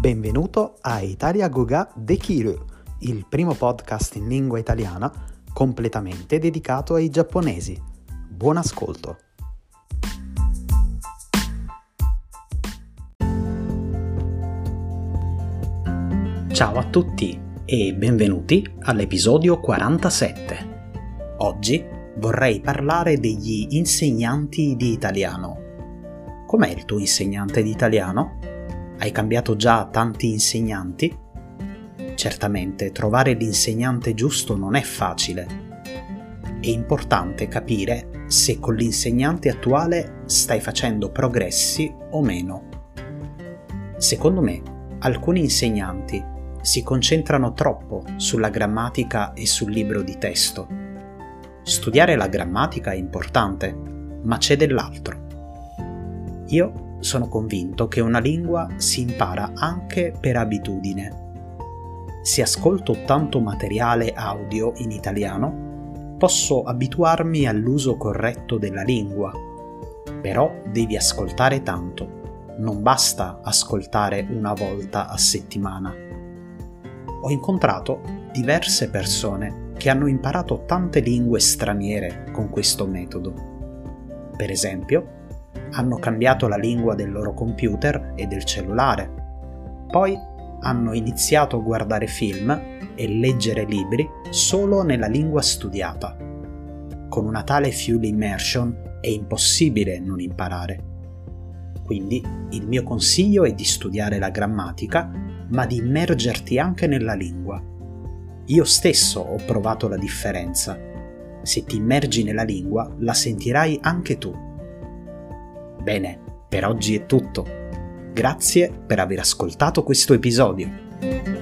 Benvenuto a Italia Goga Dekiru, il primo podcast in lingua italiana completamente dedicato ai giapponesi. Buon ascolto! Ciao a tutti e benvenuti all'episodio 47. Oggi vorrei parlare degli insegnanti di italiano. Com'è il tuo insegnante di italiano? Hai cambiato già tanti insegnanti? Certamente trovare l'insegnante giusto non è facile. È importante capire se con l'insegnante attuale stai facendo progressi o meno. Secondo me, alcuni insegnanti si concentrano troppo sulla grammatica e sul libro di testo. Studiare la grammatica è importante, ma c'è dell'altro. Io sono convinto che una lingua si impara anche per abitudine. Se ascolto tanto materiale audio in italiano, posso abituarmi all'uso corretto della lingua. Però devi ascoltare tanto, non basta ascoltare una volta a settimana ho incontrato diverse persone che hanno imparato tante lingue straniere con questo metodo. Per esempio, hanno cambiato la lingua del loro computer e del cellulare. Poi hanno iniziato a guardare film e leggere libri solo nella lingua studiata. Con una tale fuel immersion è impossibile non imparare. Quindi il mio consiglio è di studiare la grammatica ma di immergerti anche nella lingua. Io stesso ho provato la differenza. Se ti immergi nella lingua, la sentirai anche tu. Bene, per oggi è tutto. Grazie per aver ascoltato questo episodio.